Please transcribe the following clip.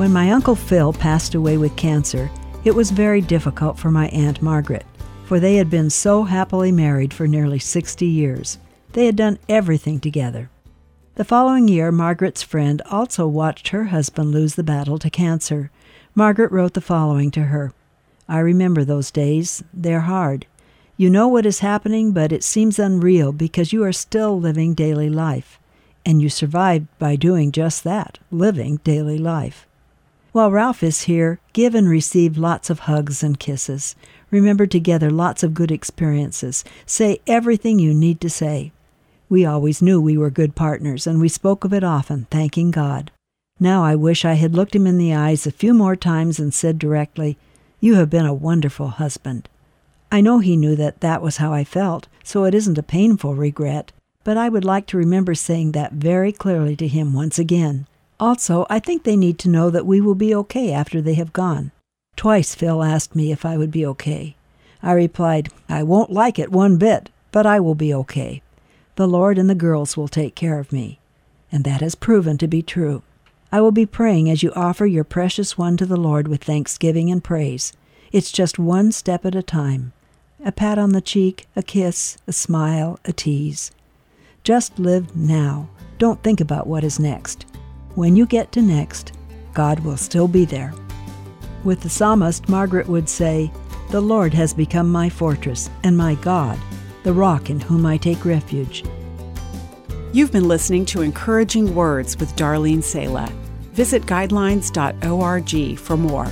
When my Uncle Phil passed away with cancer, it was very difficult for my Aunt Margaret, for they had been so happily married for nearly 60 years. They had done everything together. The following year, Margaret's friend also watched her husband lose the battle to cancer. Margaret wrote the following to her I remember those days. They're hard. You know what is happening, but it seems unreal because you are still living daily life. And you survived by doing just that living daily life. While Ralph is here, give and receive lots of hugs and kisses. Remember together lots of good experiences. Say everything you need to say. We always knew we were good partners, and we spoke of it often, thanking God. Now I wish I had looked him in the eyes a few more times and said directly, You have been a wonderful husband. I know he knew that that was how I felt, so it isn't a painful regret, but I would like to remember saying that very clearly to him once again. Also, I think they need to know that we will be okay after they have gone. Twice Phil asked me if I would be okay. I replied, I won't like it one bit, but I will be okay. The Lord and the girls will take care of me. And that has proven to be true. I will be praying as you offer your precious one to the Lord with thanksgiving and praise. It's just one step at a time. A pat on the cheek, a kiss, a smile, a tease. Just live now. Don't think about what is next. When you get to next, God will still be there. With the psalmist, Margaret would say, The Lord has become my fortress and my God, the rock in whom I take refuge. You've been listening to Encouraging Words with Darlene Sala. Visit guidelines.org for more.